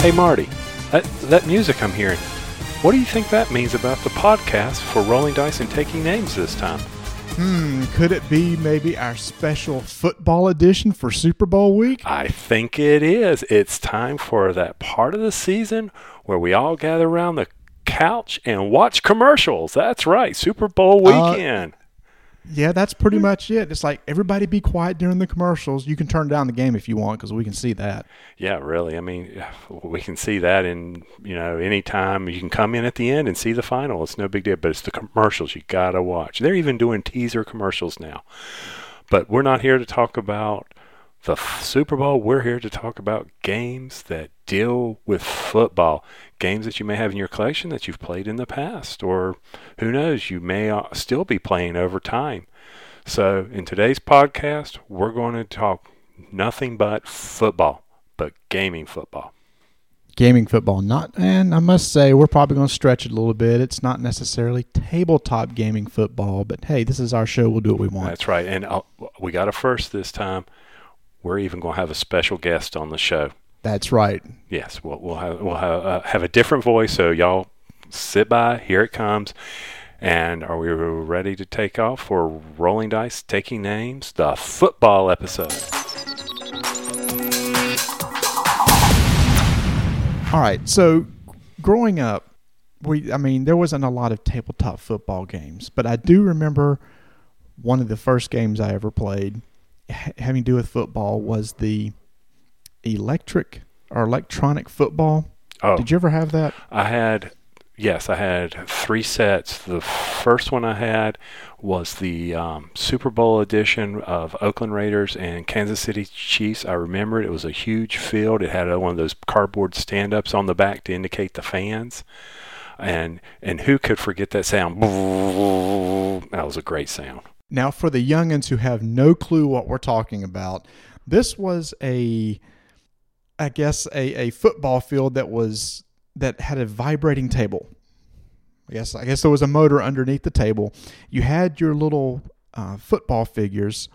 Hey Marty, that, that music I'm hearing, what do you think that means about the podcast for Rolling Dice and Taking Names this time? Hmm, could it be maybe our special football edition for Super Bowl week? I think it is. It's time for that part of the season where we all gather around the couch and watch commercials. That's right, Super Bowl Uh, weekend. Yeah, that's pretty mm. much it. It's like everybody be quiet during the commercials. You can turn down the game if you want because we can see that. yeah, really. I mean, we can see that in, you know, anytime you can come in at the end and see the final. It's no big deal, but it's the commercials you got to watch. They're even doing teaser commercials now. But we're not here to talk about the Super Bowl. We're here to talk about games that deal with football, games that you may have in your collection that you've played in the past, or who knows, you may uh, still be playing over time. So, in today's podcast, we're going to talk nothing but football, but gaming football. Gaming football, not, and I must say, we're probably going to stretch it a little bit. It's not necessarily tabletop gaming football, but hey, this is our show. We'll do what we want. That's right. And uh, we got a first this time. We're even going to have a special guest on the show. That's right. Yes, we'll, we'll have we'll have, uh, have a different voice. So y'all sit by. Here it comes. And are we ready to take off for Rolling Dice, Taking Names, the football episode? All right. So, growing up, we I mean, there wasn't a lot of tabletop football games, but I do remember one of the first games I ever played ha- having to do with football was the electric or electronic football. Oh, Did you ever have that? I had, yes, I had three sets. The first one I had was the um, Super Bowl edition of Oakland Raiders and Kansas City Chiefs. I remember it. It was a huge field. It had uh, one of those cardboard stand-ups on the back to indicate the fans. And and who could forget that sound? That was a great sound. Now, for the youngins who have no clue what we're talking about, this was a, I guess, a, a football field that was that had a vibrating table. I guess I guess there was a motor underneath the table. You had your little uh, football figures,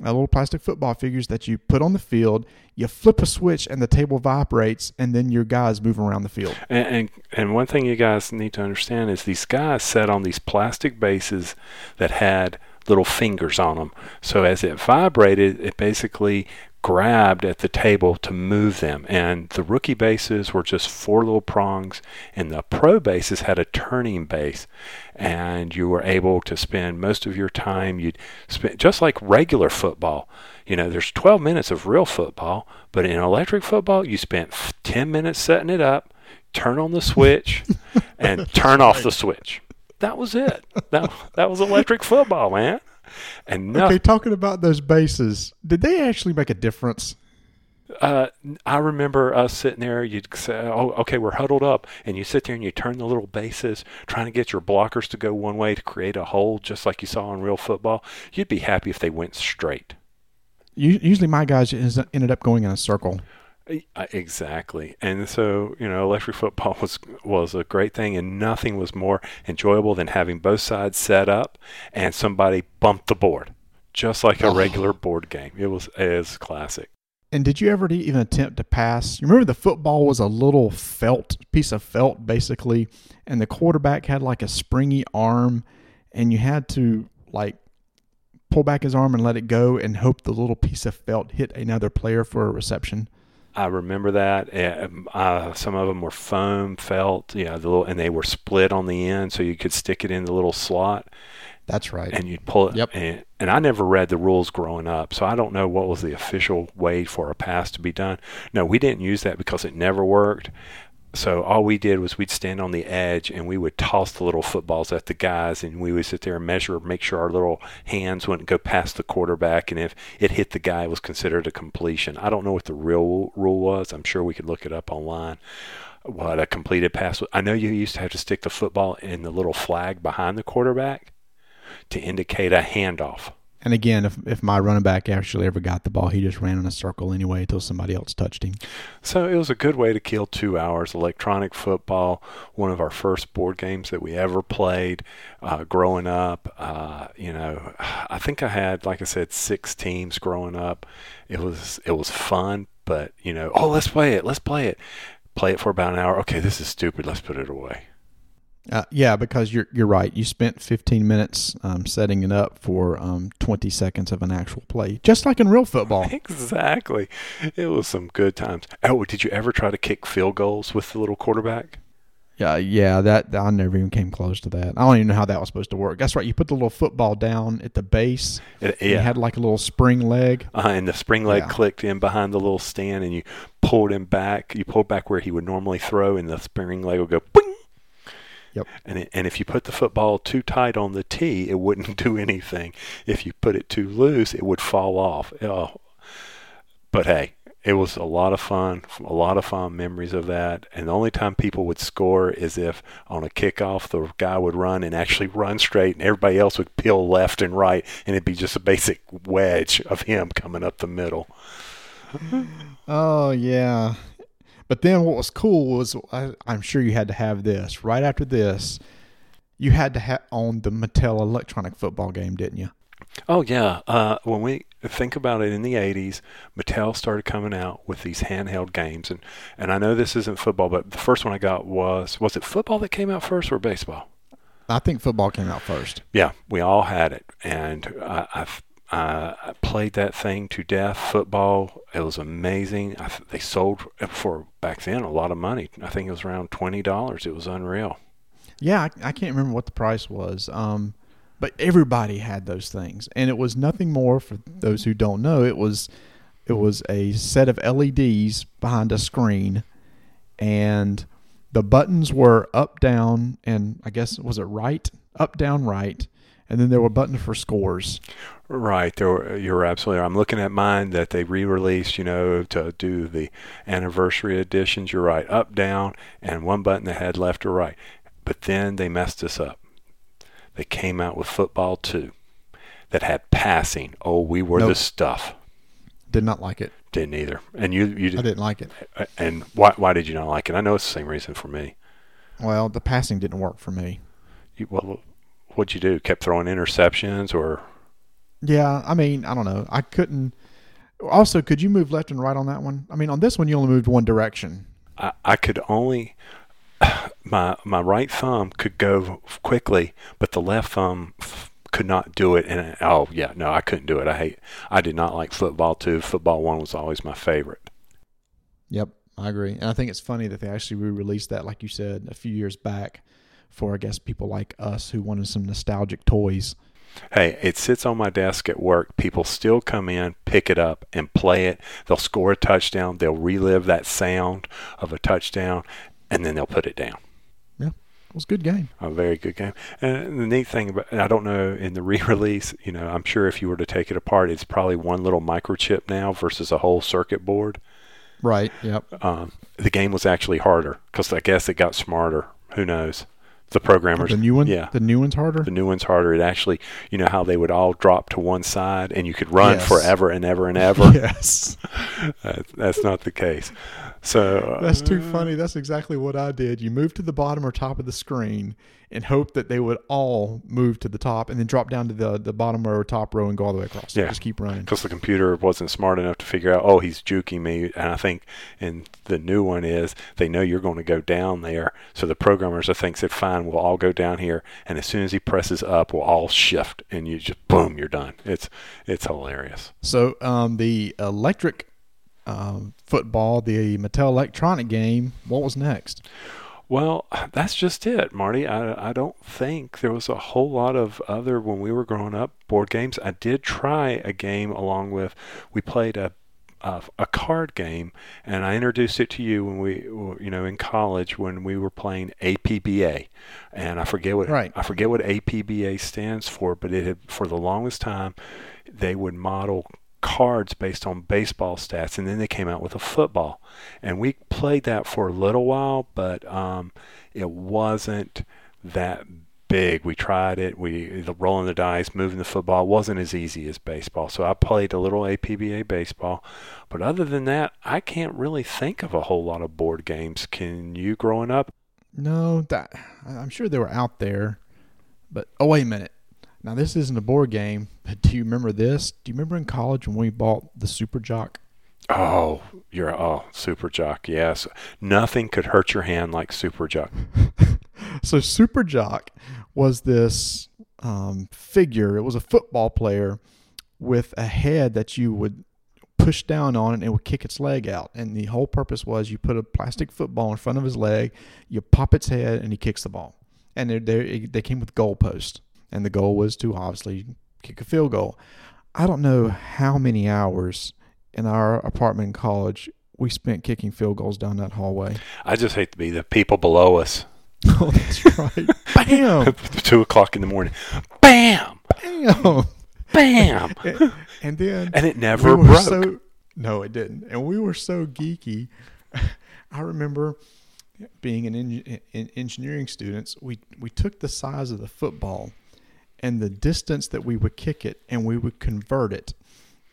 uh, little plastic football figures that you put on the field. You flip a switch and the table vibrates, and then your guys move around the field. And, and and one thing you guys need to understand is these guys sat on these plastic bases that had little fingers on them. So as it vibrated, it basically grabbed at the table to move them. And the rookie bases were just four little prongs, and the pro bases had a turning base. And you were able to spend most of your time, you'd spend just like regular football. You know, there's 12 minutes of real football, but in electric football, you spent 10 minutes setting it up, turn on the switch, and turn off the switch. That was it. That, that was electric football, man. And no, Okay, talking about those bases, did they actually make a difference? uh, I remember us sitting there. You'd say, "Oh, okay, we're huddled up," and you sit there and you turn the little bases, trying to get your blockers to go one way to create a hole, just like you saw in real football. You'd be happy if they went straight. Usually, my guys ended up going in a circle. Exactly, and so you know, electric football was was a great thing, and nothing was more enjoyable than having both sides set up and somebody bumped the board, just like a Oh. regular board game. It was as classic. And did you ever even attempt to pass? You remember the football was a little felt piece of felt, basically, and the quarterback had like a springy arm, and you had to like pull back his arm and let it go, and hope the little piece of felt hit another player for a reception. I remember that. Um, Uh, some of them were foam felt, yeah, the little, and they were split on the end, so you could stick it in the little slot, That's right. and you'd pull it. Yep. And, and I never read the rules growing up, so I don't know what was the official way for a pass to be done. No, we didn't use that because it never worked. So all we did was we'd stand on the edge and we would toss the little footballs at the guys, and we would sit there and measure, make sure our little hands wouldn't go past the quarterback, and if it hit the guy, it was considered a completion. I don't know what the real rule was. I'm sure we could look it up online. What a completed pass. was. I know you used to have to stick the football in the little flag behind the quarterback to indicate a handoff. And again, if if my running back actually ever got the ball, he just ran in a circle anyway until somebody else touched him. So it was a good way to kill two hours. Electronic football, one of our first board games that we ever played uh, growing up. Uh, you know, I think I had, like I said, six teams growing up. It was it was fun, but you know, oh, let's play it, let's play it. play it for about an hour. Okay, this is stupid. Let's put it away. Uh, yeah, because you're you're right. You spent 15 minutes um, setting it up for um, 20 seconds of an actual play, just like in real football. Exactly. It was some good times. Oh, did you ever try to kick field goals with the little quarterback? Yeah, yeah. That I never even came close to that. I don't even know how that was supposed to work. That's right. You put the little football down at the base. It, and You yeah. had like a little spring leg. Uh, and the spring leg Yeah. clicked in behind the little stand, and you pulled him back. You pulled back where he would normally throw, and the spring leg would go boing. Yep. And it, and if you put the football too tight on the tee, it wouldn't do anything. If you put it too loose, it would fall off. Oh. But hey, it was a lot of fun, a lot of fun memories of that. And the only time people would score is if on a kickoff the guy would run and actually run straight, and everybody else would peel left and right, and it'd be just a basic wedge of him coming up the middle. Oh yeah. But then what was cool was I, I'm sure you had to have this right after this. You had to have on the Mattel electronic football game, didn't you? Oh yeah, uh, when we think about it in the '80s, Mattel started coming out with these handheld games, and and I know this isn't football, but the first one I got was was it football that came out first or baseball? I think football came out first. Yeah, we all had it, and I, I've uh, I played that thing to death. Football, it was amazing. I, th- they sold for back then a lot of money. I think it was around twenty dollars. It was unreal. Yeah, I, I can't remember what the price was. Um, but everybody had those things, and it was nothing more for those who don't know. It was it was a set of LEDs behind a screen, and the buttons were up, down, and I guess was it right, up, down, right, and then there were buttons for scores. Right, were, uh, you're absolutely. right. I'm looking at mine that they re-released. You know, to do the anniversary editions. You're right, up, down, and one button that had left or right. But then they messed us up. They came out with football two, that had passing. Oh, we were the Nope. stuff. Did not like it. Didn't either. And you, you, I didn't like it. Uh, and why, why did you not like it? I know it's the same reason for me. Well, the passing didn't work for me. You, well, what'd you do? Kept throwing interceptions, or Yeah, I mean, I don't know. I couldn't. Also, could you move left and right on that one? I mean, on this one, you only moved one direction. I, I could only my my right thumb could go quickly, but the left thumb f- could not do it. And oh yeah, no, I couldn't do it. I hate. I did not like football two. Football one was always my favorite. Yep, I agree. And I think it's funny that they actually re-released that, like you said, a few years back, for I guess people like us who wanted some nostalgic toys. Hey, it sits on my desk at work. People still come in, pick it up, and play it. They'll score a touchdown. They'll relive that sound of a touchdown, and then they'll put it down. Yeah, it was a good game. A very good game. And the neat thing about, I don't know in the re-release, you know, I'm sure if you were to take it apart, it's probably one little microchip now versus a whole circuit board. Right. Yep. Um, the game was actually harder because I guess it got smarter. Who knows? The programmers. The new one. yeah. The new one's harder. The new one's harder. It actually, you know how they would all drop to one side and you could run Yes. forever and ever and ever. yes. That- that's not the case. So uh, That's too funny. That's exactly what I did. You move to the bottom or top of the screen and hope that they would all move to the top and then drop down to the, the bottom row or top row and go all the way across. Yeah. Just keep running. because the computer wasn't smart enough to figure out, oh, he's juking me. And I think, and the new one is they know you're going to go down there. So the programmers, I think, said, fine, we'll all go down here. And as soon as he presses up, we'll all shift, and you just boom, you're done. It's it's hilarious. So um, the electric um, football, the Mattel electronic game, what was next? Well, that's just it, Marty. I, I don't think there was a whole lot of other when we were growing up board games. I did try a game along with we played a a, a card game, and I introduced it to you when we were, you know in college when we were playing APBA, and I forget what Right. I forget what APBA stands for, but it had for the longest time they would model cards based on baseball stats and then they came out with a football. And we played that for a little while but um, it wasn't that big. We tried it. We the rolling the dice moving the football wasn't as easy as baseball. So i played a little apba baseball. But other than that i can't really think of a whole lot of board games. Can you growing up? No, that I'm sure they were out there, but oh wait a minute. Now this isn't a board game, but do you remember this? Do you remember in college when we bought the Super Jock? Oh, you're oh super jock. Yes, nothing could hurt your hand like super jock. so Super Jock was this um, figure. It was a football player with a head that you would push down on and it would kick its leg out. And the whole purpose was you put a plastic football in front of his leg, you pop its head, and he kicks the ball. And they they they came with goalposts, and the goal was to obviously kick a field goal. I don't know how many hours in our apartment in college we spent kicking field goals down that hallway. I just hate to be the people below us. Oh, that's right. Bam! Two o'clock in the morning. Bam! Bam! Bam! and, and then and it never we broke. so no, it didn't. And we were so geeky. I remember being an en- in engineering students. We we took the size of the football and the distance that we would kick it, and we would convert it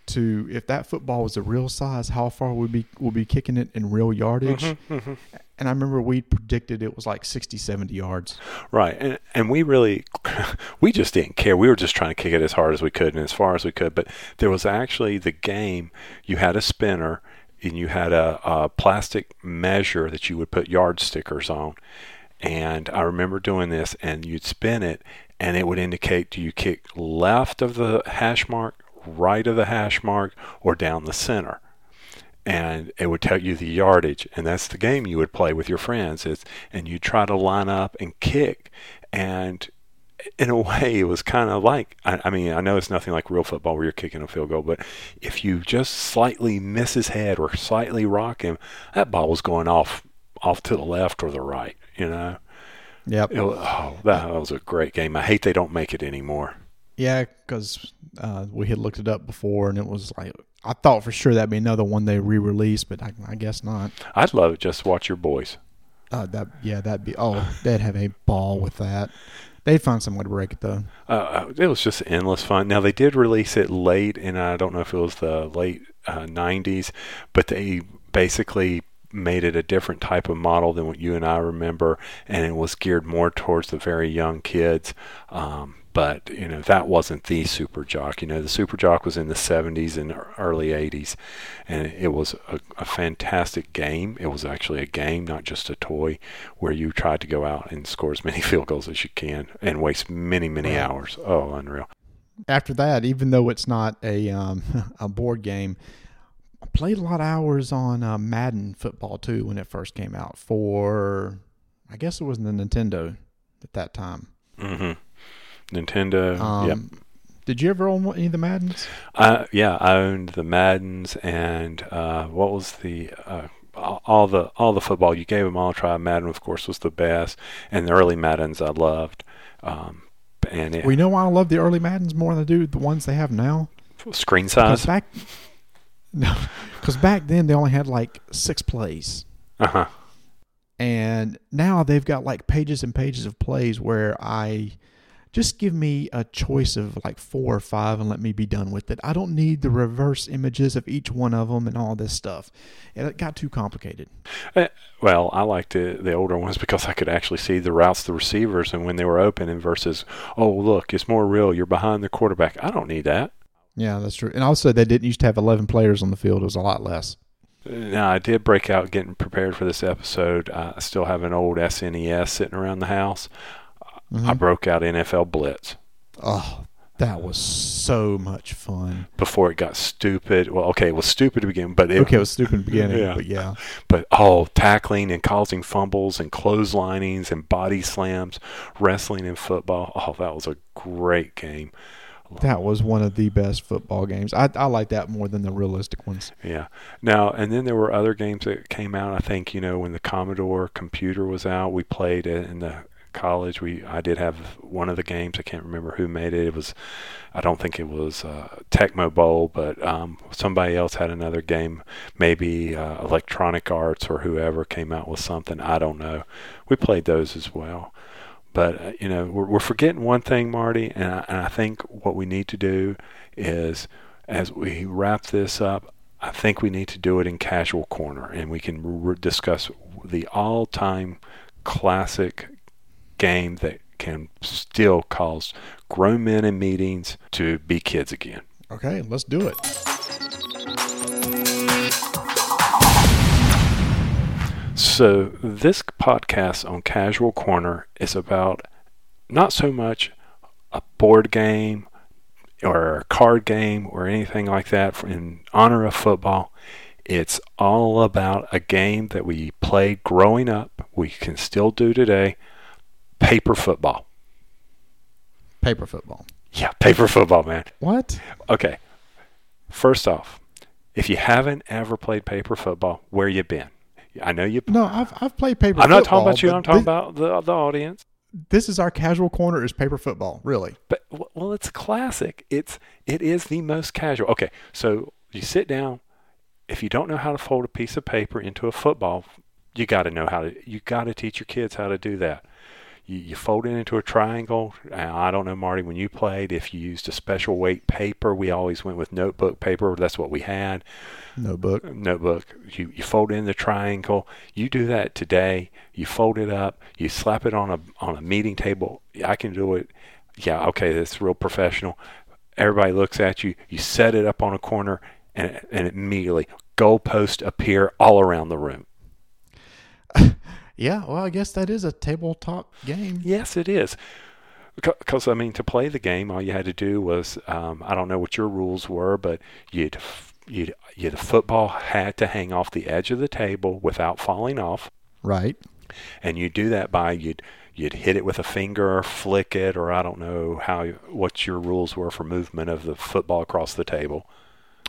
to if that football was a real size, how far would be would be kicking it in real yardage. Mm-hmm, And I remember we predicted it was like 60, 70 yards. Right, and and we really, we just didn't care. We were just trying to kick it as hard as we could and as far as we could. But there was actually the game. You had a spinner, and you had a, a plastic measure that you would put yard stickers on. And I remember doing this, and you'd spin it, and it would indicate do you kick left of the hash mark, right of the hash mark, or down the center? And it would tell you the yardage and that's the game you would play with your friends is and you try to line up and kick. And in a way it was kind of like I, I, mean i know it's nothing like real football where you're kicking a field goal but if you just slightly miss his head or slightly rock him that ball was going off off to the left or the right you know Yep. it was, oh that was a great game i hate they don't make it anymore Yeah, because uh, we had looked it up before, and it was like I thought for sure that'd be another one they re-released, but I, I guess not. i'd love to just watch your boys Uh, that yeah, that'd be oh, they'd have a ball with that. They'd find some way to break it though. Uh, it was just endless fun. Now they did release it late, and I don't know if it was the late uh, '90s, but they basically made it a different type of model than what you and I remember, and it was geared more towards the very young kids. Um, but you know that wasn't the super jock. You know the super jock was in the 70s and early 80s, and it was a, a fantastic game. It was actually a game, not just a toy, where you tried to go out and score as many field goals as you can and waste many many hours. Oh, unreal. After that, even though it's not a um, a board game, I played a lot of hours on uh, Madden football too when it first came out. For I guess it was the Nintendo at that time. hmm Nintendo. Um, yep. Did you ever own any of the Maddens? I, yeah, I owned the Maddens and uh, what was the uh, all the all the football. You gave them all a try. Madden, of course, was the best, and the early Maddens I loved. Um, and it, Well, you know why I love the early Maddens more than I do the ones they have now. screen size. back, no, because back then they only had like six plays, Uh huh. and now they've got like pages and pages of plays where I just give me a choice of like four or five and let me be done with it. I don't need the reverse images of each one of them and all this stuff. And it got too complicated. Well, I liked the, the older ones because I could actually see the routes the receivers and when they were open and versus, oh, look, it's more real. You're behind the quarterback. I don't need that. Yeah, that's true. And also, they didn't used to have eleven players on the field; it was a lot less. Now, I did break out getting prepared for this episode. I still have an old SNES sitting around the house. I Mhm. broke out NFL Blitz Oh, that was so much fun. before it got stupid. Well, okay, it was stupid to begin, but it, Okay, it was stupid beginning, Yeah. but yeah. but oh, tackling and causing fumbles and clotheslinings and body slams, wrestling and football. Oh, that was a great game. That was one of the best football games. I, I like that more than the realistic ones. Yeah. Now, and then there were other games that came out. I think you know when the Commodore computer was out, we played it in the college. We I did have one of the games. I can't remember who made it. It was, I don't think it was uh, Tecmo Bowl, but um, somebody else had another game. Maybe uh, Electronic Arts or whoever came out with something. I don't know. We played those as well. But uh, you know, we're, we're forgetting one thing, Marty, and I, and I think what we need to do is, as we wrap this up, I think we need to do it in casual corner, and we can r- discuss the all-time classic game that can still cause grown men in meetings to be kids again. Okay, let's do it. So, this podcast on Casual Corner is about not so much a board game or a card game or anything like that in honor of football. It's all about a game that we played growing up, we can still do today paper football. Paper football. Yeah, paper football, man. What? Okay. First off, if you haven't ever played paper football, where you been? I know you. No, I've I've played paper. I'm not football, talking about you. I'm talking thi- about the the audience. This is our casual corner. Is paper football really? But well, it's classic. It's it is the most casual. Okay, so you sit down. If you don't know how to fold a piece of paper into a football, you got to know how to. You got to teach your kids how to do that. You, you fold it into a triangle. I don't know, Marty, when you played, if you used a special weight paper, we always went with notebook paper. That's what we had. Notebook. notebook. You you fold in the triangle. You do that today. You fold it up. You slap it on a on a meeting table. I can do it. Yeah, okay, that's real professional. Everybody looks at you. You set it up on a corner, and and immediately goalposts appear all around the room. Yeah. Well, I guess that is a tabletop game. Yes, it is. Because I mean, to play the game, all you had to do was um, I don't know what your rules were, but you'd you'd, you'd the football had to hang off the edge of the table without falling off. Right. and you do that by you'd you'd hit it with a finger or flick it or I don't know how what your rules were for movement of the football across the table.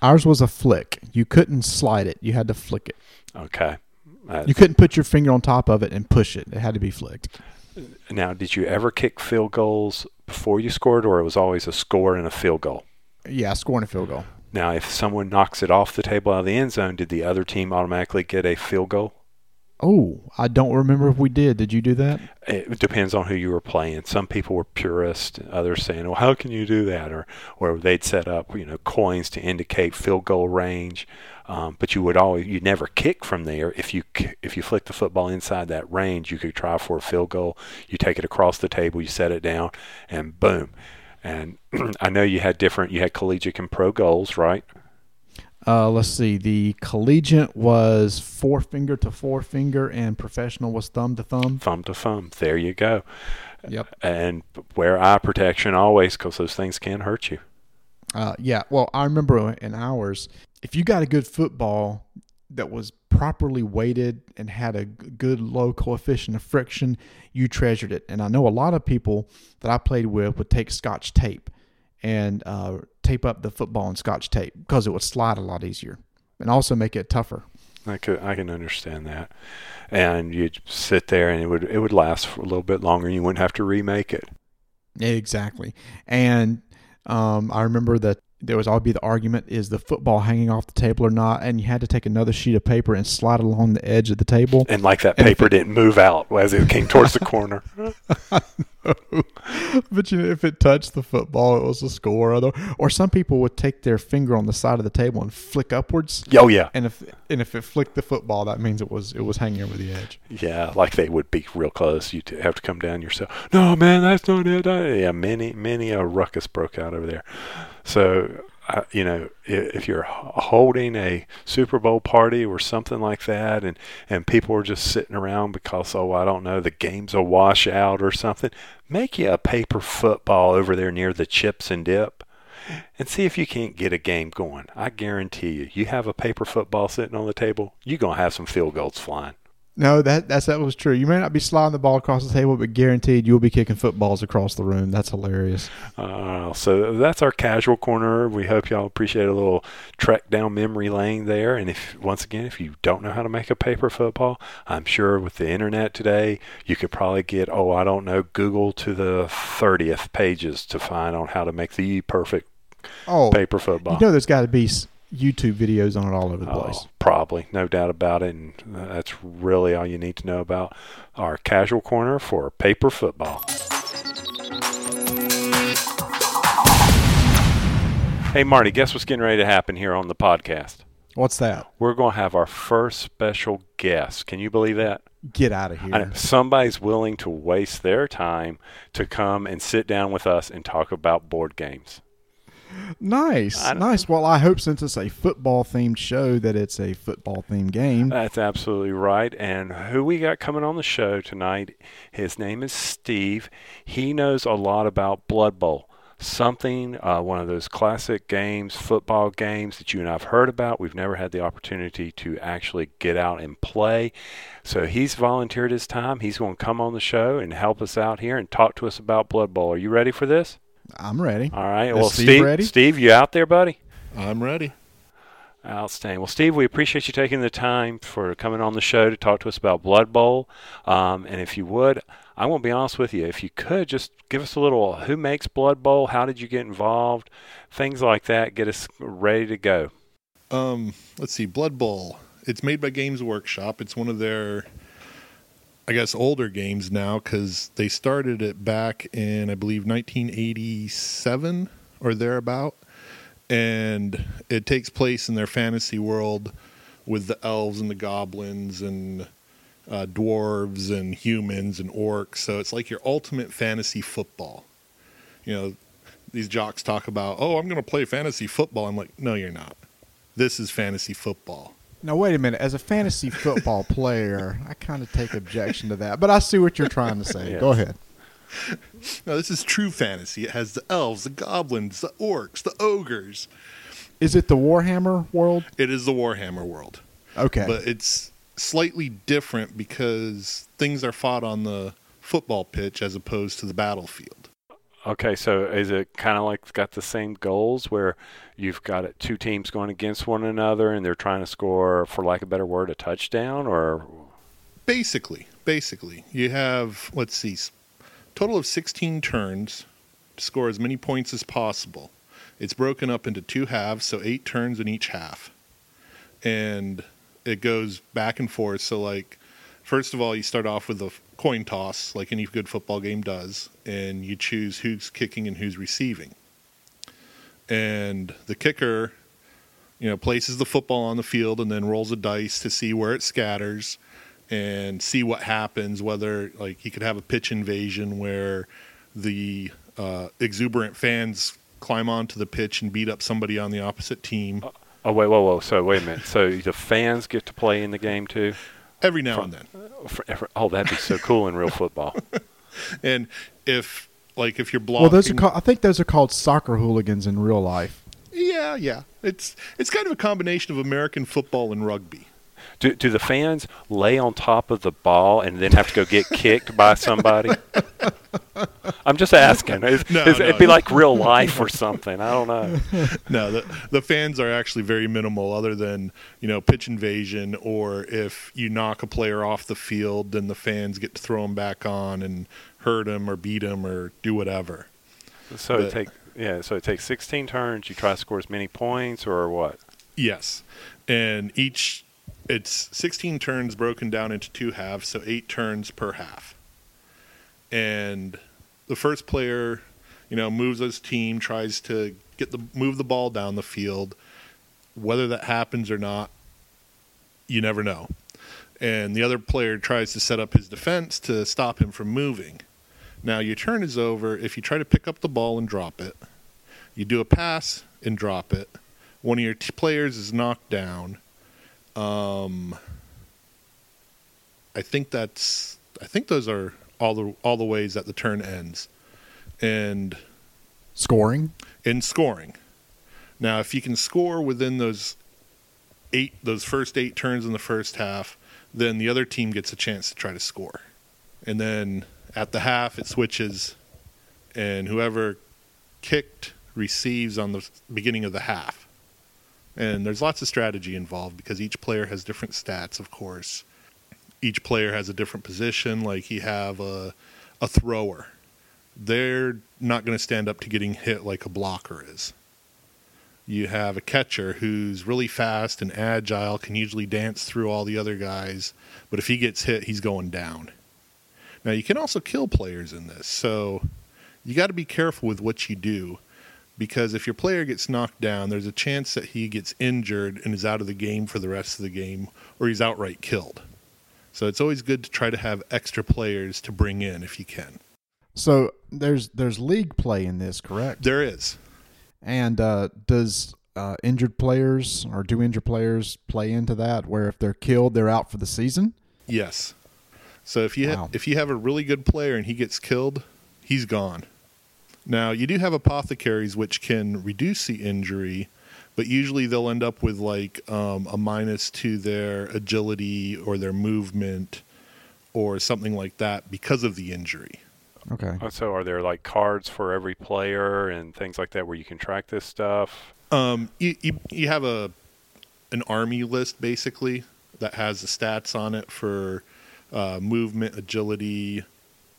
Ours was a flick. You couldn't slide it. You had to flick it. Okay. Uh, You couldn't put your finger on top of it and push it. It had to be flicked. now, did you ever kick field goals before you scored, or it was always a score and a field goal? Yeah, scoring a field goal. Now, if someone knocks it off the table out of the end zone, did the other team automatically get a field goal? Oh, I don't remember if we did. Did you do that? It depends on who you were playing. Some people were purists, others saying, "Well, how can you do that?" Or, or they'd set up, you know, coins to indicate field goal range. Um, but you would always, you never kick from there. If you if you flick the football inside that range, you could try for a field goal. You take it across the table, you set it down, and boom. And I know you had different, you had collegiate and pro goals, right? Uh, let's see. The collegiate was forefinger to forefinger, and professional was thumb to thumb. Thumb to thumb. There you go. Yep. And wear eye protection always, because those things can hurt you. Uh, yeah. Well, I remember in ours, if you got a good football that was properly weighted and had a good low coefficient of friction, you treasured it. And I know a lot of people that I played with would take Scotch tape and uh, tape up the football in Scotch tape because it would slide a lot easier and also make it tougher. I could I can understand that. And you'd sit there and it would it would last for a little bit longer and you wouldn't have to remake it. Exactly. And um, I remember that there was always be the argument is the football hanging off the table or not, and you had to take another sheet of paper and slide it along the edge of the table. And like that And paper it- didn't move out as it came towards the corner. but you know, if it touched the football, it was a score. Or, or some people would take their finger on the side of the table and flick upwards, Oh yeah. and if and if it flicked the football, that means it was it was hanging over the edge. Yeah, like they would be real close. You'd have to come down yourself. No, man, that's not it. I- Yeah, many, many a ruckus broke out over there. So, you know, if you're holding a Super Bowl party or something like that, and and people are just sitting around because oh, I don't know, the game's a washout or something, make you a paper football over there near the chips and dip. And see if you can't get a game going. I guarantee you, you have a paper football sitting on the table, you're gonna have some field goals flying. No, that that's that was true. You may not be sliding the ball across the table, but guaranteed you'll be kicking footballs across the room. That's hilarious. Uh, so that's our casual corner. We hope y'all appreciate a little trek down memory lane there. And if once again, if you don't know how to make a paper football, I'm sure with the internet today, you could probably get oh I don't know Google to the thirtieth pages to find on how to make the perfect Oh, paper football. you know, there's got to be YouTube videos on it all over the Oh, place. probably, no doubt about it. And uh, that's really all you need to know about our casual corner for paper football. Hey, Marty, guess what's getting ready to happen here on the podcast? What's that? We're going to have our first special guest. Can you believe that? Get out of here. somebody's willing to waste their time to come and sit down with us and talk about board games. Nice, nice. Well, I hope since it's a football themed show that it's a football themed game. That's absolutely right. And who we got coming on the show tonight, his name is Steve. He knows a lot about Blood Bowl. Something, uh, one of those classic games, football games that you and I've heard about. We've never had the opportunity to actually get out and play. So he's volunteered his time. He's going to come on the show and help us out here and talk to us about Blood Bowl. Are you ready for this? I'm ready. All right. Is well, Steve Steve, ready? Steve, you out there, buddy? I'm ready. Outstanding. Well, Steve, we appreciate you taking the time for coming on the show to talk to us about Blood Bowl. Um, and if you would, I won't be honest with you. If you could, just give us a little who makes Blood Bowl, how did you get involved, things like that. Get us ready to go. Um, let's see, Blood Bowl. It's made by Games Workshop. It's one of their, I guess, older games now because they started it back in, I believe, 1987 or thereabout. And it takes place in their fantasy world with the elves and the goblins and uh, dwarves and humans and orcs. So it's like your ultimate fantasy football. You know, these jocks talk about, oh, I'm going to play fantasy football. I'm like, no, you're not. This is fantasy football. Now, wait a minute. As a fantasy football player, I kind of take objection to that, but I see what you're trying to say. Yes. Go ahead. No, this is true fantasy. It has the elves, the goblins, the orcs, the ogres. Is it the Warhammer world? It is the Warhammer world. Okay. But it's slightly different because things are fought on the football pitch as opposed to the battlefield. Okay, so is it kind of like got the same goals where you've got two teams going against one another and they're trying to score, for lack of a better word, a touchdown? Or Basically, basically, you have let's see, total of 16 turns to score as many points as possible. It's broken up into two halves, so eight turns in each half, and it goes back and forth. So, like, first of all, you start off with a coin toss, like any good football game does, and you choose who's kicking and who's receiving. And the kicker, you know, places the football on the field and then rolls a dice to see where it scatters and see what happens. Whether like he could have a pitch invasion where the uh, exuberant fans climb onto the pitch and beat up somebody on the opposite team oh wait, whoa, whoa. So wait a minute. So the fans get to play in the game too? Every now and then. For, for- oh, that'd be so cool in real football. And if like if you're blocking, well, those are called, I think those are called soccer hooligans in real life. yeah, yeah. It's it's kind of a combination of American football and rugby. Do, do the fans lay on top of the ball and then have to go get kicked by somebody? I'm just asking. Is- No, no, it'd be no. like real life or something. I don't know. No, the the fans are actually very minimal, other than you know pitch invasion, or if you knock a player off the field, then the fans get to throw him back on and hurt him or beat him or do whatever. So it But- take yeah. So it takes 16 turns. You try to score as many points or what? Yes, and each it's 16 turns broken down into two halves, so eight turns per half. And the first player, you know, moves his team, tries to get the move the ball down the field. Whether that happens or not, you never know. And the other player tries to set up his defense to stop him from moving. Now your turn is over if you try to pick up the ball and drop it. You do a pass and drop it one of your t- players is knocked down. Um, I think that's. I think those are all the all the ways that the turn ends, and Scoring. in scoring. Now, if you can score within those eight, those first eight turns in the first half, then the other team gets a chance to try to score, and then at the half it switches, and whoever kicked receives on the beginning of the half. And there's lots of strategy involved because each player has different stats, of course. Each player has a different position. Like you have a, a thrower, they're not going to stand up to getting hit like a blocker is. You have a catcher who's really fast and agile, can usually dance through all the other guys, but if he gets hit, he's going down. Now, you can also kill players in this, so you got to be careful with what you do because if your player gets knocked down, there's a chance that he gets injured and is out of the game for the rest of the game, or he's outright killed. So it's always good to try to have extra players to bring in if you can. So there's there's league play in this, correct? There is. And uh, does uh, injured players or do injured players play into that? Where if they're killed, they're out for the season? Yes. So if you Wow. ha- if you have a really good player and he gets killed, he's gone. Now you do have apothecaries which can reduce the injury, but usually they'll end up with like um, a minus to their agility or their movement or something like that because of the injury. Okay. Uh, So are there like cards for every player and things like that where you can track this stuff? Um, you, you you have a an army list basically that has the stats on it for uh, movement, agility,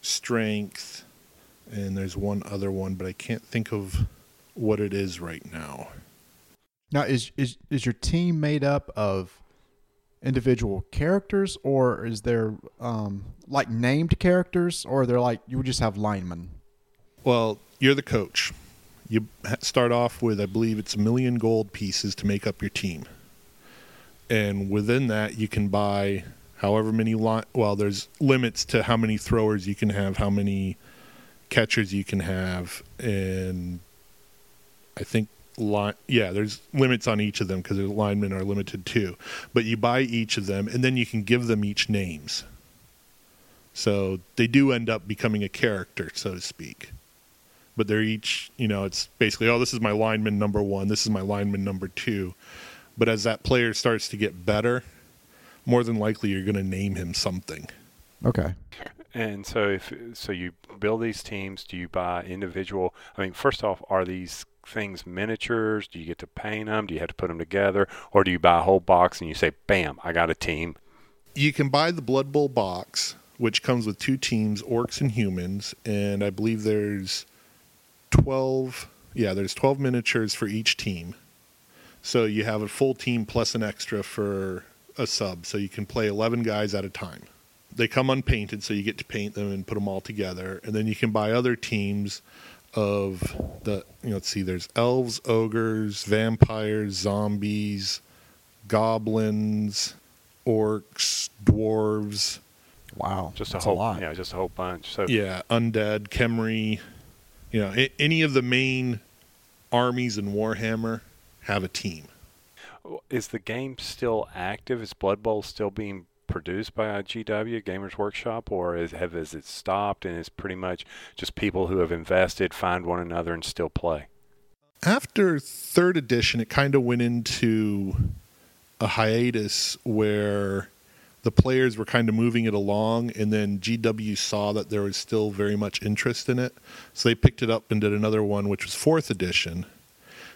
strength, and there's one other one, but I can't think of what it is right now. Now, is is is your team made up of individual characters, or is there um, like named characters, or they're like you would just have linemen? Well, you're the coach. You start off with, I believe it's a million gold pieces to make up your team. And within that, you can buy however many, li- well, there's limits to how many throwers you can have, how many catchers you can have. And I think, li- yeah, there's limits on each of them because the linemen are limited too. But you buy each of them, and then you can give them each names. So they do end up becoming a character, so to speak but they're each you know it's basically oh this is my lineman number one this is my lineman number two but as that player starts to get better more than likely you're going to name him something Okay. And so if so you build these teams, do you buy individual I mean first off are these things miniatures? Do you get to paint them? Do you have to put them together or do you buy a whole box and you say bam, I got a team? you can buy the blood bowl box which comes with two teams orcs and humans and i believe there's 12 yeah there's 12 miniatures for each team so you have a full team plus an extra for a sub so you can play 11 guys at a time they come unpainted so you get to paint them and put them all together and then you can buy other teams of the you know let's see there's elves ogres vampires zombies goblins orcs dwarves Wow. Just a That's whole lot. yeah, just a whole bunch. So yeah undead Khemri, you know a- any of the main armies in warhammer have a team is the game still active? Is Blood Bowl still being produced by GW Gamers Workshop, or is have is it stopped and it's pretty much just people who have invested find one another and still play? after third edition, it kind of went into a hiatus where the players were kind of moving it along, and then GW saw that there was still very much interest in it, so they picked it up and did another one, which was fourth edition.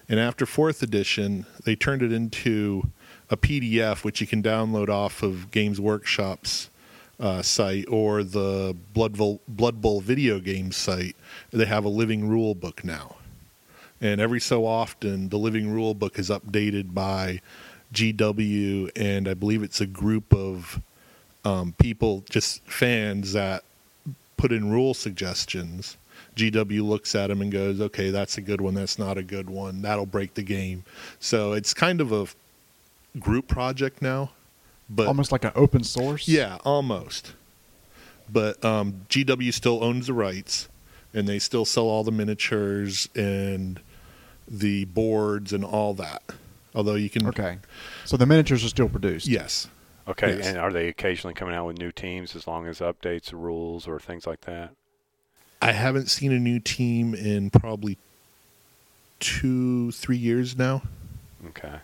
And after fourth edition, they turned it into a PDF, which you can download off of Games Workshop's uh, site or the Blood Bowl, Blood Bowl video game site. They have a living rule book now and every so often the living rule book is updated by GW, and I believe it's a group of um, people, just fans that put in rule suggestions. GW looks at them and goes, "Okay, that's a good one. That's not a good one. That'll break the game." So it's kind of a group project now, but Almost like an open source. yeah, almost. But um, GW still owns the rights, and they still sell all the miniatures and the boards and all that. Although you can, Okay. So the miniatures are still produced. yes, Okay, Yes. and are they occasionally coming out with new teams as long as updates, rules, or things like that? I haven't seen a new team in probably two, three years now. Okay.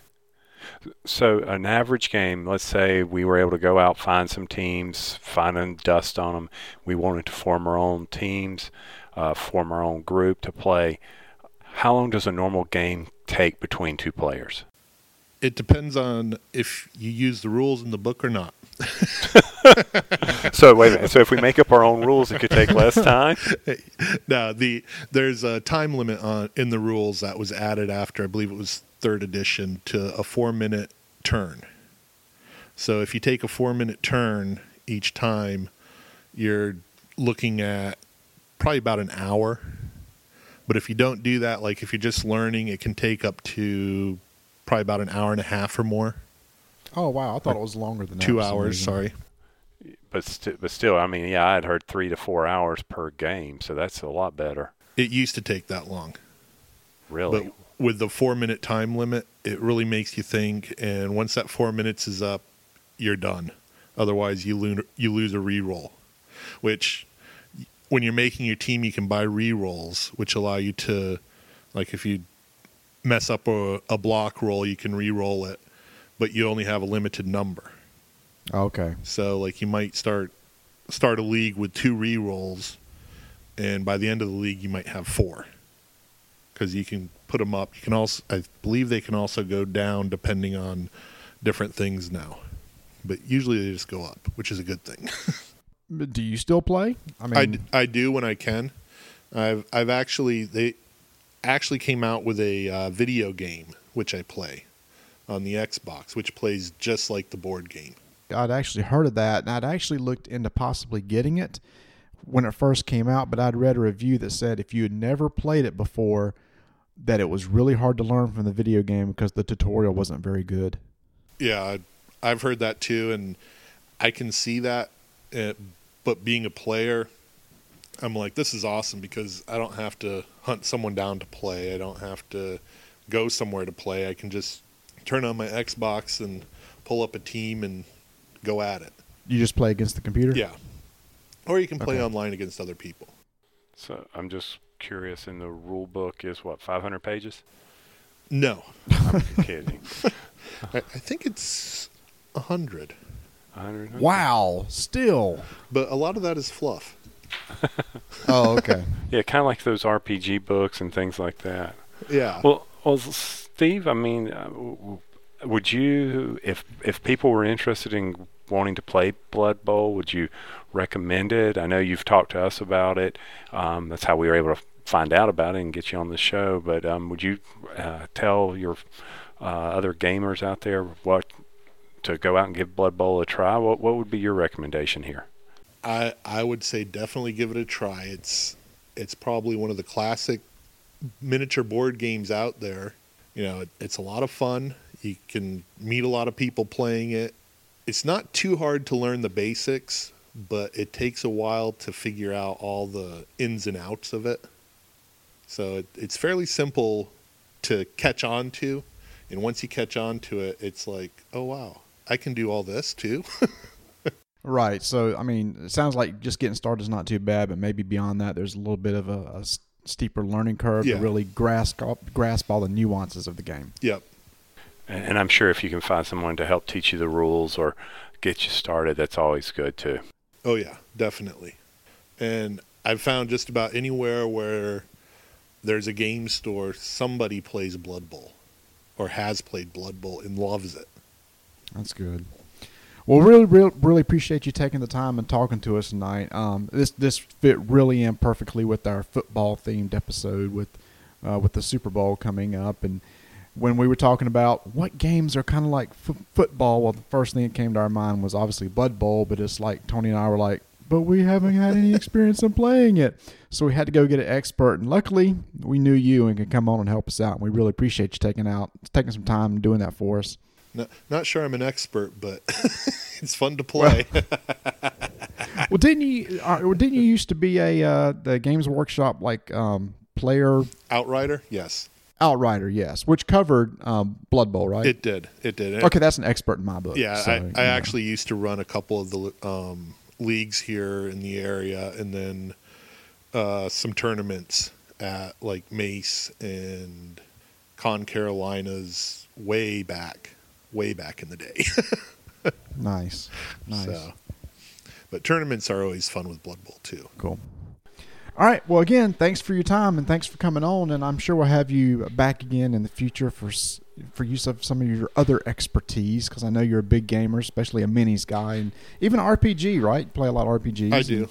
So an average game, let's say we were able to go out, find some teams, find and dust on them. We wanted to form our own teams, uh, form our own group to play. How long does a normal game take between two players? It depends on if you use the rules in the book or not. so wait a minute. So if we make up our own rules, it could take less time. now the there's a time limit on in the rules that was added after I believe it was third edition to a four minute turn. So if you take a four minute turn each time, you're looking at probably about an hour. But if you don't do that, like if you're just learning, it can take up to probably about an hour and a half or more. Oh wow, I thought it was longer than that Two hours, sorry. But st- but still, I mean, yeah, I had heard three to four hours per game, so that's a lot better. It used to take that long. Really. But with the four minute time limit, it really makes you think. And once that four minutes is up, you're done. Otherwise, you lose you lose a reroll, which when you're making your team, you can buy rerolls, which allow you to, like, if you mess up a, a block roll, you can re-roll it, but you only have a limited number. Okay. So, like, you might start start a league with two re-rolls, and by the end of the league, you might have four because you can put them up. You can also, I believe, they can also go down depending on different things now, but usually they just go up, which is a good thing. But Do you still play? I mean, I, d- I do when I can. I've I've actually they actually came out with a uh, video game which I play on the Xbox, which plays just like the board game. I'd actually heard of that, and I'd actually looked into possibly getting it when it first came out. But I'd read a review that said if you had never played it before, that it was really hard to learn from the video game because the tutorial wasn't very good. Yeah, I- I've heard that too, and I can see that. Uh, but being a player, I'm like, this is awesome because I don't have to hunt someone down to play. I don't have to go somewhere to play. I can just turn on my Xbox and pull up a team and go at it. You just play against the computer. Yeah. Or you can play Okay. online against other people. So I'm just curious. In the rule book is what 500 pages? No, I'm kidding. I, I think it's a hundred, 100. Wow. Still. but a lot of that is fluff. Oh, okay. Yeah, kind of like those RPG books and things like that. Yeah. Well, well, Steve, I mean, uh, w- w- would you, if if people were interested in wanting to play Blood Bowl, would you recommend it? I know you've talked to us about it. Um, that's how we were able to find out about it and get you on the show. But um, would you uh, tell your uh, other gamers out there what to go out and give Blood Bowl a try? What what would be your recommendation here? I I would say definitely give it a try. It's it's probably one of the classic miniature board games out there. You know, it, it's a lot of fun. You can meet a lot of people playing it. It's not too hard to learn the basics, but it takes a while to figure out all the ins and outs of it. So it, it's fairly simple to catch on to, and once you catch on to it, it's like, oh wow, I can do all this too. Right. So, I mean, it sounds like just getting started is not too bad, but maybe beyond that, there's a little bit of a steeper learning curve Yeah. to really grasp grasp all the nuances of the game. yep. And, and I'm sure if you can find someone to help teach you the rules or get you started, that's always good too. Oh yeah, definitely. And I've found just about anywhere where there's a game store, somebody plays Blood Bowl or has played Blood Bowl and loves it. That's good. Well, really, really, really appreciate you taking the time and talking to us tonight. Um, this this fit really in perfectly with our football themed episode with uh, with the Super Bowl coming up, and when we were talking about what games are kind of like f- football, well, the first thing that came to our mind was obviously Blood Bowl, but it's like Tony and I were like, but we haven't had any experience in playing it, so we had to go get an expert, and luckily we knew you and could come on and help us out, and we really appreciate you taking out taking some time doing that for us. Not, not sure I'm an expert, but it's fun to play. well, didn't you? Uh, didn't you used to be a uh, the Games Workshop like um, player Outrider, yes, outrider? Yes, which covered um, Blood Bowl, right? it did. It did. okay, that's an expert in my book. Yeah, so, I, I actually used to run a couple of the um, leagues here in the area, and then uh, some tournaments at like Mace and Con Carolinas way back, way back in the day. nice, nice, So, but tournaments are always fun with Blood Bowl too. cool. All right. Well, again, thanks for your time and thanks for coming on. And I'm sure we'll have you back again in the future for for use of some of your other expertise because I know you're a big gamer, especially a minis guy, and even RPG. Right? You play a lot of RPGs. I do.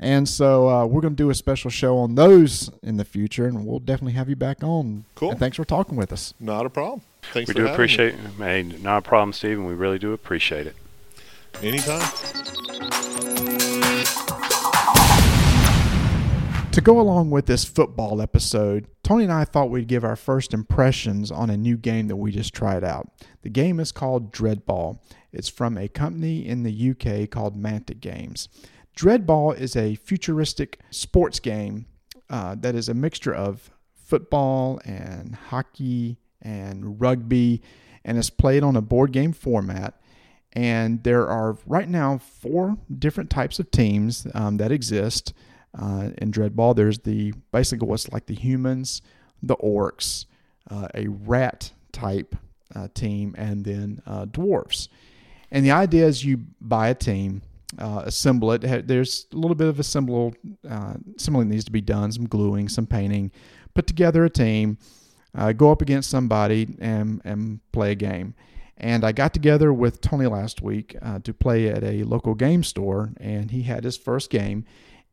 And so uh, we're going to do a special show on those in the future, and we'll definitely have you back on. Cool. And thanks for talking with us. Not a problem. Thanks we for do having appreciate Hey, not a problem, Steve, and we really do appreciate it. anytime. To go along with this football episode, Tony and I thought we'd give our first impressions on a new game that we just tried out. The game is called Dreadball. It's from a company in the UK called Mantic Games. Dreadball is a futuristic sports game uh, that is a mixture of football and hockey and rugby, and it's played on a board game format. And there are right now four different types of teams um, that exist uh, in Dreadball. There's the basically what's like the humans, the orcs, uh, a rat type uh, team, and then uh, dwarfs. And the idea is you buy a team, uh, assemble it. There's a little bit of assemble, uh, assembling needs to be done, some gluing, some painting. Put together a team, go up against somebody, and and play a game. And I got together with Tony last week to play at a local game store, and he had his first game.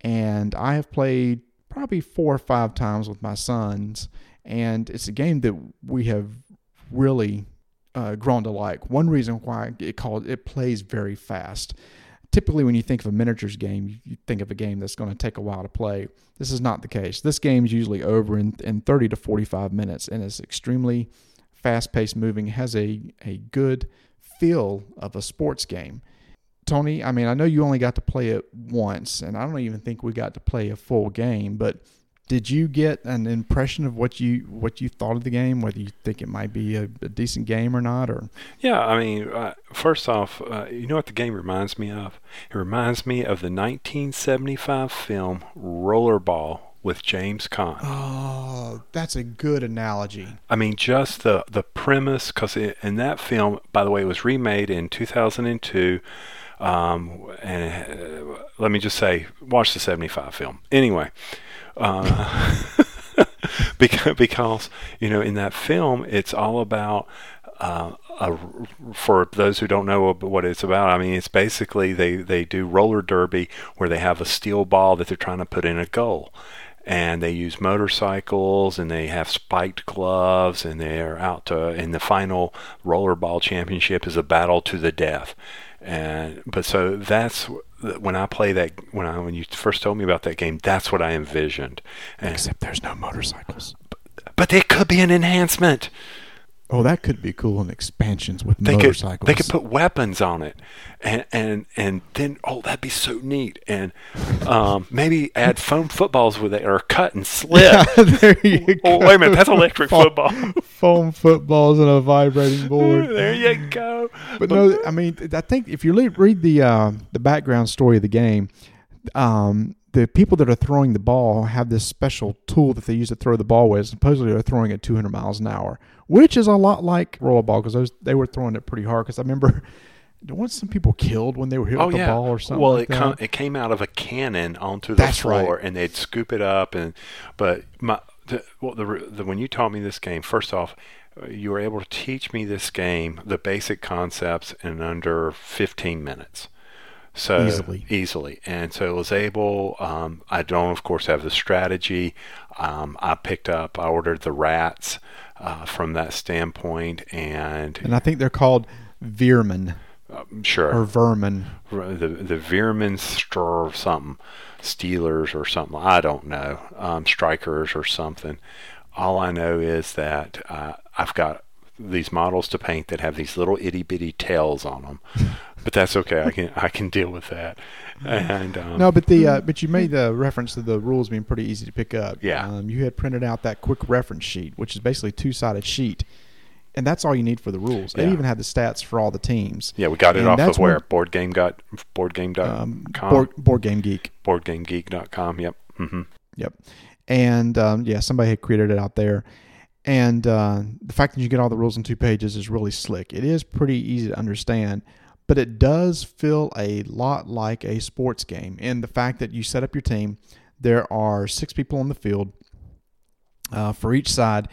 And I have played probably four or five times with my sons, and it's a game that we have really uh, grown to like. One reason why it called it plays very fast. Typically, when you think of a miniatures game, you think of a game that's going to take a while to play. This is not the case. This game is usually over in, in 30 to 45 minutes and is extremely fast paced moving, has a, a good feel of a sports game. Tony, I mean, I know you only got to play it once, and I don't even think we got to play a full game, but did you get an impression of what you what you thought of the game? Whether you think it might be a, a decent game or not, or yeah, I mean, uh, first off, uh, you know what the game reminds me of? It reminds me of the 1975 film Rollerball with James Caan. Oh, that's a good analogy. I mean, just the the premise, because in that film, by the way, it was remade in 2002. Um, and uh, let me just say, watch the 75 film. Anyway, uh, because, you know in that film it's all about uh, a, for those who don't know what it's about, I mean, it's basically they, they do roller derby where they have a steel ball that they're trying to put in a goal. And they use motorcycles and they have spiked gloves and they're out to, and the final rollerball championship is a battle to the death. And, but so that's when I play that when I when you first told me about that game, that's what I envisioned. And, Except there's no motorcycles. But, but there could be an enhancement. Oh, that could be cool in expansions with they motorcycles. Could, they could put weapons on it, and and and then oh, that'd be so neat. And um, maybe add foam footballs with it, or cut and slip. There you oh, go. wait a minute, that's electric foam, football. Foam footballs and a vibrating board. there you go. But no, I mean, I think if you read the uh, the background story of the game, um, the people that are throwing the ball have this special tool that they use to throw the ball with. Supposedly, they're throwing at 200 miles an hour, which is a lot like rollerball because they were throwing it pretty hard. Because I remember once some people killed when they were hit oh, with yeah. the ball or something. Well, like it com- it came out of a cannon onto the That's floor, right. and they'd scoop it up. And but my the, well, the, the when you taught me this game, first off, you were able to teach me this game, the basic concepts, in under 15 minutes so easily, easily, and so it was able. Um, I don't, of course, have the strategy. Um, I picked up, I ordered the rats uh, from that standpoint, and and I think they're called Veer-myn. Uh, sure. Or vermin. The the Veer-myn or something, Steelers or something. I don't know. Um, strikers or something. All I know is that uh, I've got these models to paint that have these little itty bitty tails on them. but that's okay. I can I can deal with that. And um, no, but the uh, but you made the reference to the rules being pretty easy to pick up. Yeah, um, you had printed out that quick reference sheet, which is basically two sided sheet, and that's all you need for the rules. Yeah. They even had the stats for all the teams. Yeah, we got it and off of where board game got board game dot um, board, board game geek boardgamegeek.com. Yep. Mm-hmm. Yep. And um, yeah, somebody had created it out there. And uh, the fact that you get all the rules in two pages is really slick. It is pretty easy to understand but it does feel a lot like a sports game in the fact that you set up your team. There are six people on the field uh, for each side,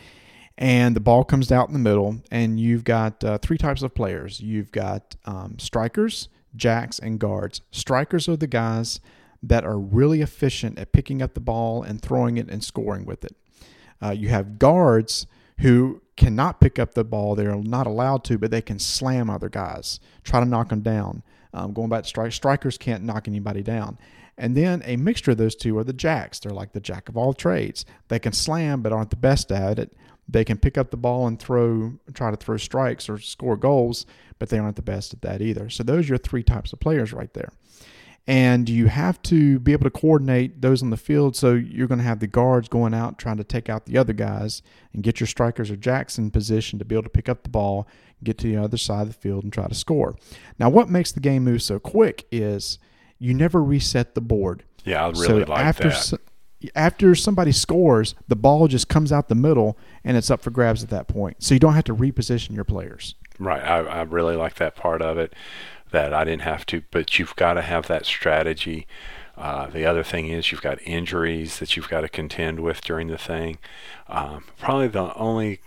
and the ball comes out in the middle, and you've got uh, three types of players. You've got um, strikers, jacks, and guards. Strikers are the guys that are really efficient at picking up the ball and throwing it and scoring with it. Uh, you have guards who cannot pick up the ball. They're not allowed to, but they can slam other guys, try to knock them down. Um, going back to strike, strikers can't knock anybody down. And then a mixture of those two are the jacks. They're like the jack of all trades. They can slam, but aren't the best at it. They can pick up the ball and throw, try to throw strikes or score goals, but they aren't the best at that either. So those are your three types of players right there. And you have to be able to coordinate those on the field. So you're going to have the guards going out trying to take out the other guys and get your strikers or jacks in position to be able to pick up the ball, get to the other side of the field, and try to score. Now, what makes the game move so quick is you never reset the board. Yeah, I really so like after that. s- after somebody scores, the ball just comes out the middle and it's up for grabs at that point. So you don't have to reposition your players. Right. I, I really like that part of it that I didn't have to, but you've got to have that strategy. Uh, the other thing is you've got injuries that you've got to contend with during the thing. Um, probably the only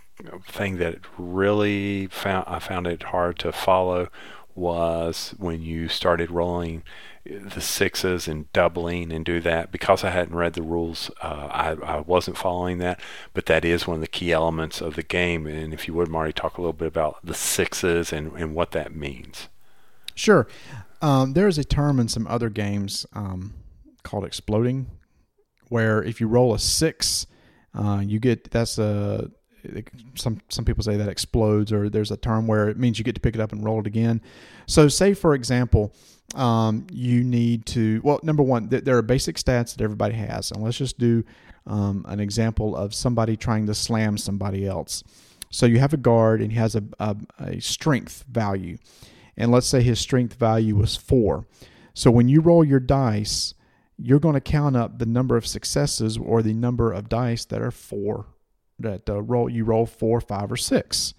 thing that really found I found it hard to follow was when you started rolling the sixes and doubling and do that because I hadn't read the rules. Uh, I, I wasn't following that, but that is one of the key elements of the game. And if you would, Marty, talk a little bit about the sixes and, and what that means. Sure. Um, there is a term in some other games um, called exploding, where if you roll a six, uh, you get that's a some some people say that explodes, or there's a term where it means you get to pick it up and roll it again. So, say for example, um, you need to well, number one, th- there are basic stats that everybody has, and let's just do um, an example of somebody trying to slam somebody else. So you have a guard, and he has a, a, a strength value and let's say his strength value was four. So when you roll your dice, you're going to count up the number of successes or the number of dice that are four that uh, roll you roll four, five, or six.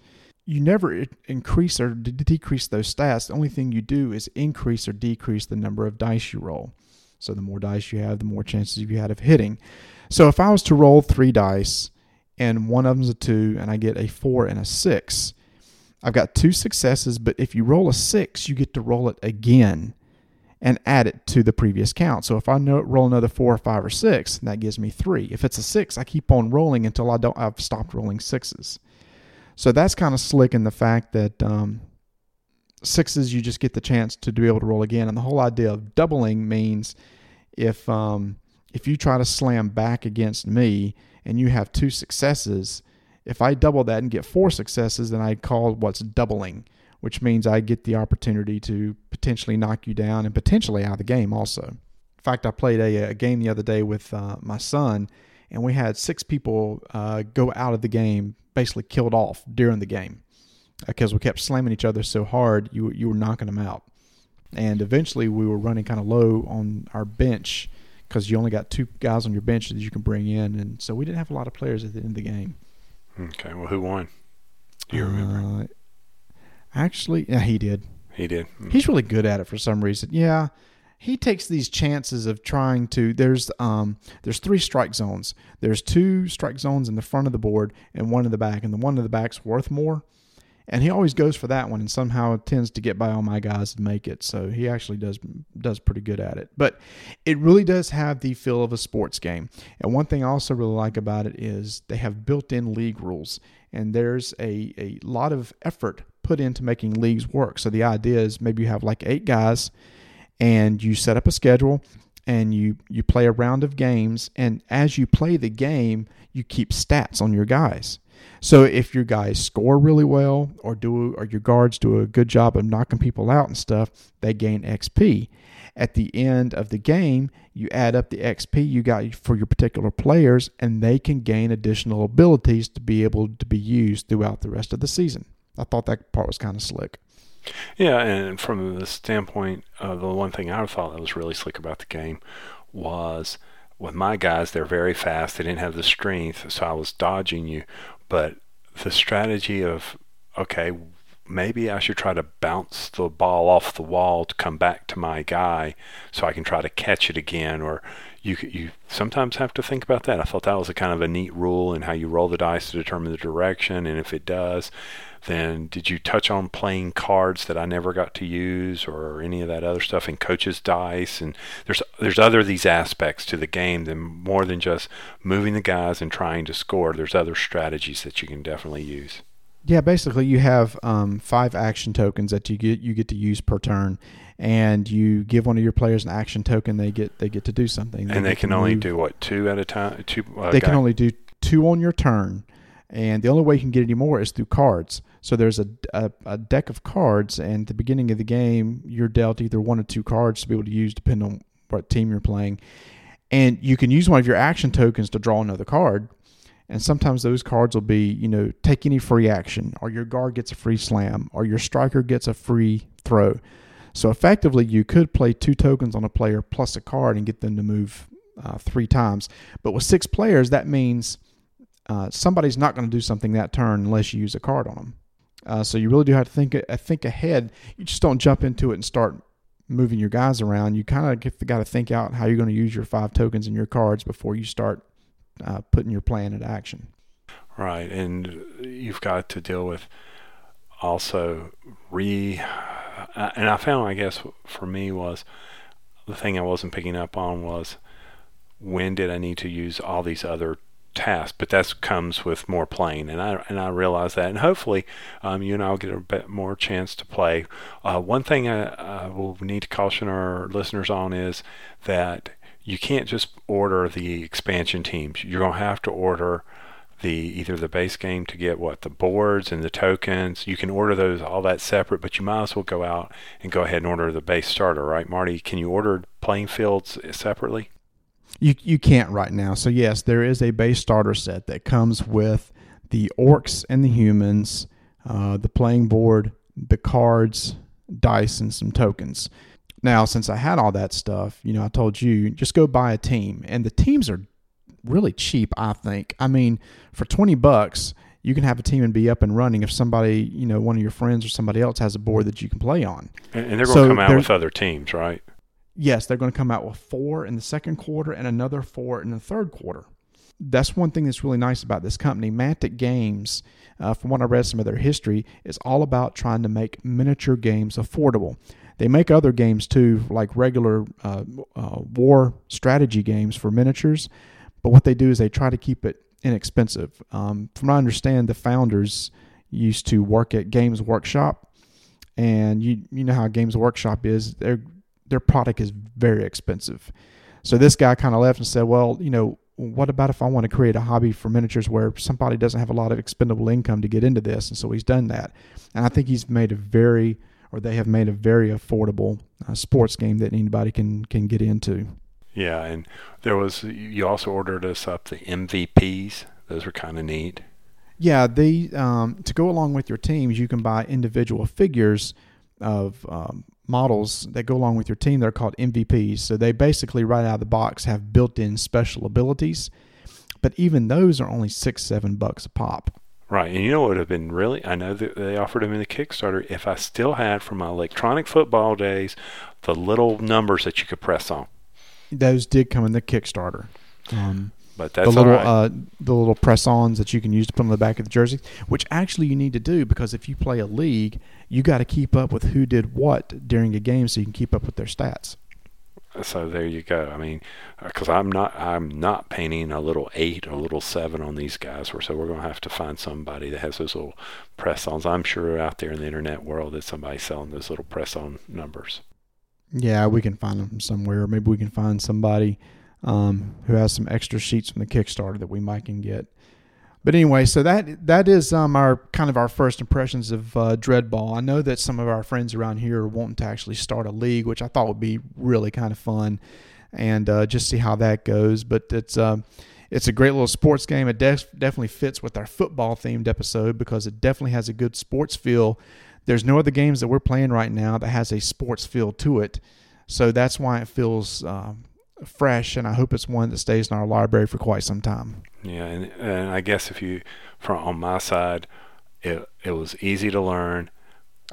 You never increase or decrease those stats. The only thing you do is increase or decrease the number of dice you roll. So the more dice you have, the more chances you had of hitting. So if I was to roll three dice and one of them's a two and I get a four and a six, I've got two successes, but if you roll a six, you get to roll it again and add it to the previous count. So if I know, roll another four or five or six, that gives me three. If it's a six, I keep on rolling until I don't. I've stopped rolling sixes. So that's kind of slick in the fact that um, sixes you just get the chance to be able to roll again. And the whole idea of doubling means if um, if you try to slam back against me and you have two successes, if I double that and get four successes, then I call what's doubling, which means I get the opportunity to potentially knock you down and potentially out of the game also. In fact, I played a, a game the other day with uh, my son, and we had six people uh, go out of the game, basically killed off during the game because we kept slamming each other so hard, you, you were knocking them out. And eventually we were running kind of low on our bench because you only got two guys on your bench that you can bring in. And so we didn't have a lot of players at the end of the game. Okay. Well, who won? Do you remember? Uh, actually, yeah, he did. he did. Mm. He's really good at it for some reason. Yeah, he takes these chances of trying to. There's um there's three strike zones. There's two strike zones in the front of the board and one in the back, and the one in the back's worth more. And he always goes for that one, and somehow tends to get by all my guys and make it. So he actually does does pretty good at it. But it really does have the feel of a sports game. And one thing I also really like about it is they have built-in league rules, and there's a a lot of effort put into making leagues work. So the idea is maybe you have like eight guys and you set up a schedule and you you play a round of games and as you play the game you keep stats on your guys so if your guys score really well or do or your guards do a good job of knocking people out and stuff they gain xp at the end of the game you add up the xp you got for your particular players and they can gain additional abilities to be able to be used throughout the rest of the season i thought that part was kind of slick Yeah, and from the standpoint, uh, the one thing I thought that was really slick about the game was with my guys, they're very fast. They didn't have the strength, so I was dodging you. But the strategy of, okay, maybe I should try to bounce the ball off the wall to come back to my guy so I can try to catch it again. Or you you sometimes have to think about that. I thought that was a kind of a neat rule in how you roll the dice to determine the direction, and if it does, then did you touch on playing cards that I never got to use or any of that other stuff in coach's dice? And there's there's other these aspects to the game than more than just moving the guys and trying to score. There's other strategies that you can definitely use. Yeah, basically you have um, five action tokens that you get you get to use per turn, and you give one of your players an action token. They get they get to do something, and they can only move. do what two at a time two uh, They guy- can only do two on your turn, and the only way you can get any more is through cards. So there's a, a, a, deck of cards, and at the beginning of the game, you're dealt either one or two cards to be able to use, depending on what team you're playing. And you can use one of your action tokens to draw another card. And sometimes those cards will be, you know, take any free action, or your guard gets a free slam, or your striker gets a free throw. So effectively, you could play two tokens on a player plus a card and get them to move uh, three times. But with six players, that means uh, somebody's not going to do something that turn unless you use a card on them. Uh, so you really do have to think uh, think ahead. You just don't jump into it and start moving your guys around. You kind of got to think out how you're going to use your five tokens and your cards before you start uh, putting your plan into action. Right, and you've got to deal with also re. And I found, I guess, for me was the thing I wasn't picking up on was when did I need to use all these other tasks? But that comes with more playing, and I and I realize that, and hopefully, um, you and I will get a bit more chance to play. Uh, one thing I, I will need to caution our listeners on is that you can't just order the expansion teams. You're gonna have to order the either the base game to get what the boards and the tokens. You can order those all that separate, but you might as well go out and go ahead and order the base starter, right, Marty? Can you order playing fields separately? You you can't right now. So yes, there is a base starter set that comes with the orcs and the humans, uh, the playing board, the cards, dice, and some tokens. Now, since I had all that stuff, you know, I told you just go buy a team, and the teams are really cheap. I think. I mean, for twenty bucks, you can have a team and be up and running if somebody, you know, one of your friends or somebody else has a board that you can play on. And, they're going so to come out with other teams, right? yes, they're going to come out with four in the second quarter and another four in the third quarter. That's one thing that's really nice about this company. Mantic Games, uh, from what I read some of their history, is all about trying to make miniature games affordable. They make other games too, like regular uh, uh, war strategy games for miniatures, but what they do is they try to keep it inexpensive. Um, from what I understand, the founders used to work at Games Workshop, and you you know how Games Workshop is. They're their product is very expensive. So this guy kind of left and said, well, you know, what about if I want to create a hobby for miniatures where somebody doesn't have a lot of expendable income to get into this? And so he's done that. And I think he's made a very, or they have made a very affordable uh, sports game that anybody can can get into. Yeah, and there was you also ordered us up the MVPs. Those were kind of neat. Yeah, the um, to go along with your teams, you can buy individual figures of um, models that go along with your team. They're called MVPs. So they basically, right out of the box, have built in special abilities. But even those are only six, seven bucks a pop. Right. And you know what would have been really, I know that they offered them in the Kickstarter. If I still had from my electronic football days the little numbers that you could press on. Those did come in the Kickstarter. Um, but that's the little right. uh, the little press-ons that you can use to put on the back of the jersey, which actually you need to do because if you play a league, you got to keep up with who did what during a game, so you can keep up with their stats. So there you go. I mean, because uh, I'm not I'm not painting a little eight or a little seven on these guys. Or So we're going to have to find somebody that has those little press-ons. I'm sure out there in the internet world that somebody's selling those little press-on numbers. Yeah, we can find them somewhere. Maybe we can find somebody um, who has some extra sheets from the Kickstarter that we might can get. But anyway, so that that is um, our kind of our first impressions of uh, Dreadball. I know that some of our friends around here are wanting to actually start a league, which I thought would be really kind of fun, and uh, just see how that goes. But it's uh, it's a great little sports game. It def- definitely fits with our football themed episode because it definitely has a good sports feel. There's no other games that we're playing right now that has a sports feel to it, so that's why it feels um, fresh, and I hope it's one that stays in our library for quite some time. Yeah, and, and I guess if you, from on my side, it it was easy to learn.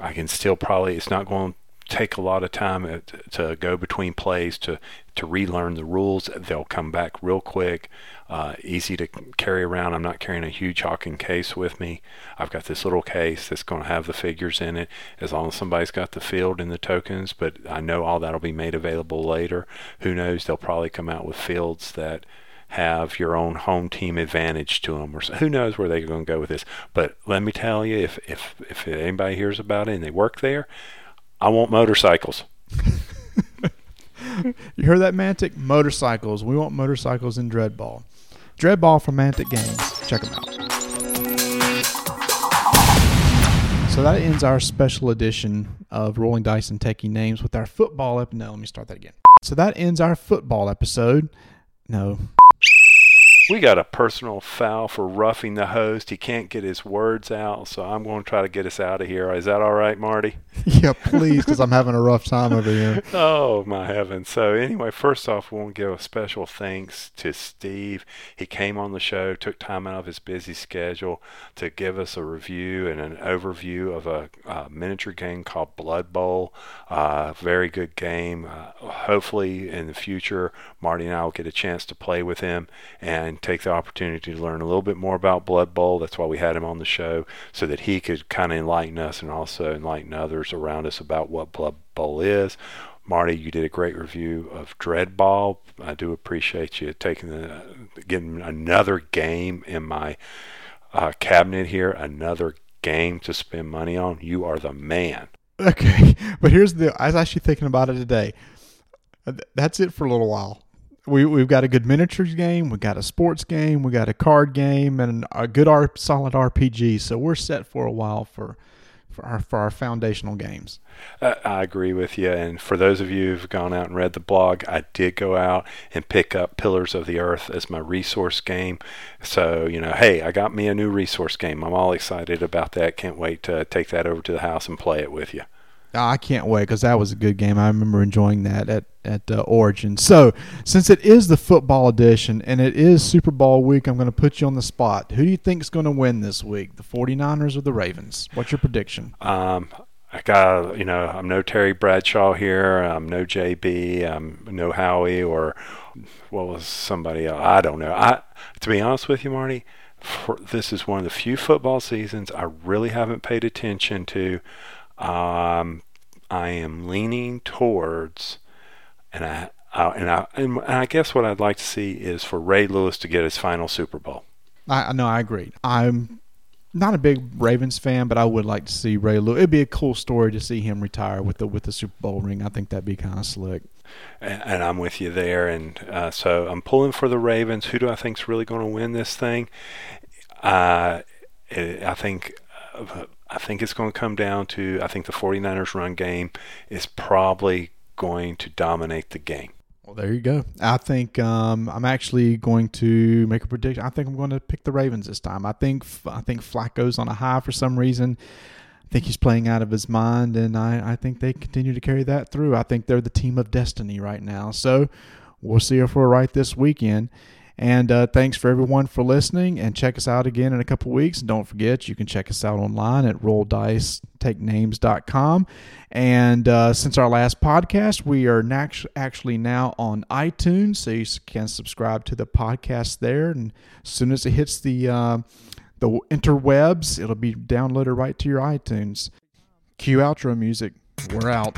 I can still probably it's not going take a lot of time uh, to go between plays to to relearn the rules. They'll come back real quick, uh, easy to carry around. I'm not carrying a huge Hawking case with me. I've got this little case that's going to have the figures in it, as long as somebody's got the field and the tokens. But I know all that'll be made available later. Who knows? They'll probably come out with fields that have your own home team advantage to them, or so, who knows where they're going to go with this. But let me tell you, if if if anybody hears about it and they work there I want motorcycles. you heard that, Mantic? Motorcycles. We want motorcycles in Dreadball. Dreadball from Mantic Games. Check them out. So that ends our special edition of Rolling Dice and Taking Names with our football episode. No, let me start that again. So that ends our football episode. No, we got a personal foul for roughing the host. He can't get his words out, so I'm going to try to get us out of here. Is that all right, Marty? yeah, please, because I'm having a rough time over here. Oh my heavens! So anyway, first off, we want to give a special thanks to Steve. He came on the show, took time out of his busy schedule to give us a review and an overview of a, uh miniature game called Blood Bowl. Uh, very good game. Uh, hopefully, in the future, Marty and I will get a chance to play with him and take the opportunity to learn a little bit more about Blood Bowl. That's why we had him on the show, so that he could kind of enlighten us and also enlighten others around us about what Blood Bowl is. Marty, you did a great review of Dreadball. I do appreciate you taking the getting another game in my uh, cabinet here, another game to spend money on. You are the man. Okay, but here's the. I was actually thinking about it today. That's it for a little while. We we've got a good miniatures game, we got a sports game, we got a card game, and a good R, solid RPG. So we're set for a while for for our for our foundational games. Uh, I agree with you. And for those of you who've gone out and read the blog, I did go out and pick up Pillars of the Earth as my resource game. So, you know, hey, I got me a new resource game. I'm all excited about that. Can't wait to take that over to the house and play it with you. Ah, I can't wait because that was a good game. I remember enjoying that at at uh, Origin. So, since it is the football edition and it is Super Bowl week, I'm going to put you on the spot. Who do you think is going to win this week, the 49ers or the Ravens? What's your prediction? Um, I got, you know, I'm no Terry Bradshaw here. I'm no JB. I'm no Howie or what was somebody else. I don't know. I, to be honest with you, Marty, for, this is one of the few football seasons I really haven't paid attention to. Um, I am leaning towards, and I, I and I and I guess what I'd like to see is for Ray Lewis to get his final Super Bowl. I no, I agree. I'm not a big Ravens fan, but I would like to see Ray Lewis. It'd be a cool story to see him retire with the with the Super Bowl ring. I think that'd be kind of slick. and, and I'm with you there. And uh, so I'm pulling for the Ravens. Who do I think's really going to win this thing? Uh, I think. I think it's going to come down to I think the 49ers run game is probably going to dominate the game. Well, there you go. I think um, I'm actually going to make a prediction. I think I'm going to pick the Ravens this time. I think I think Flacco's on a high for some reason. I think he's playing out of his mind, and I, I think they continue to carry that through. I think they're the team of destiny right now. So we'll see if we're right this weekend. And uh, thanks for everyone for listening. And check us out again in a couple weeks. And don't forget, you can check us out online at rolldicetakenames.com. And uh, since our last podcast, we are nat- actually now on iTunes, so you can subscribe to the podcast there. And as soon as it hits the uh, the interwebs, it'll be downloaded right to your iTunes. Cue outro music. We're out.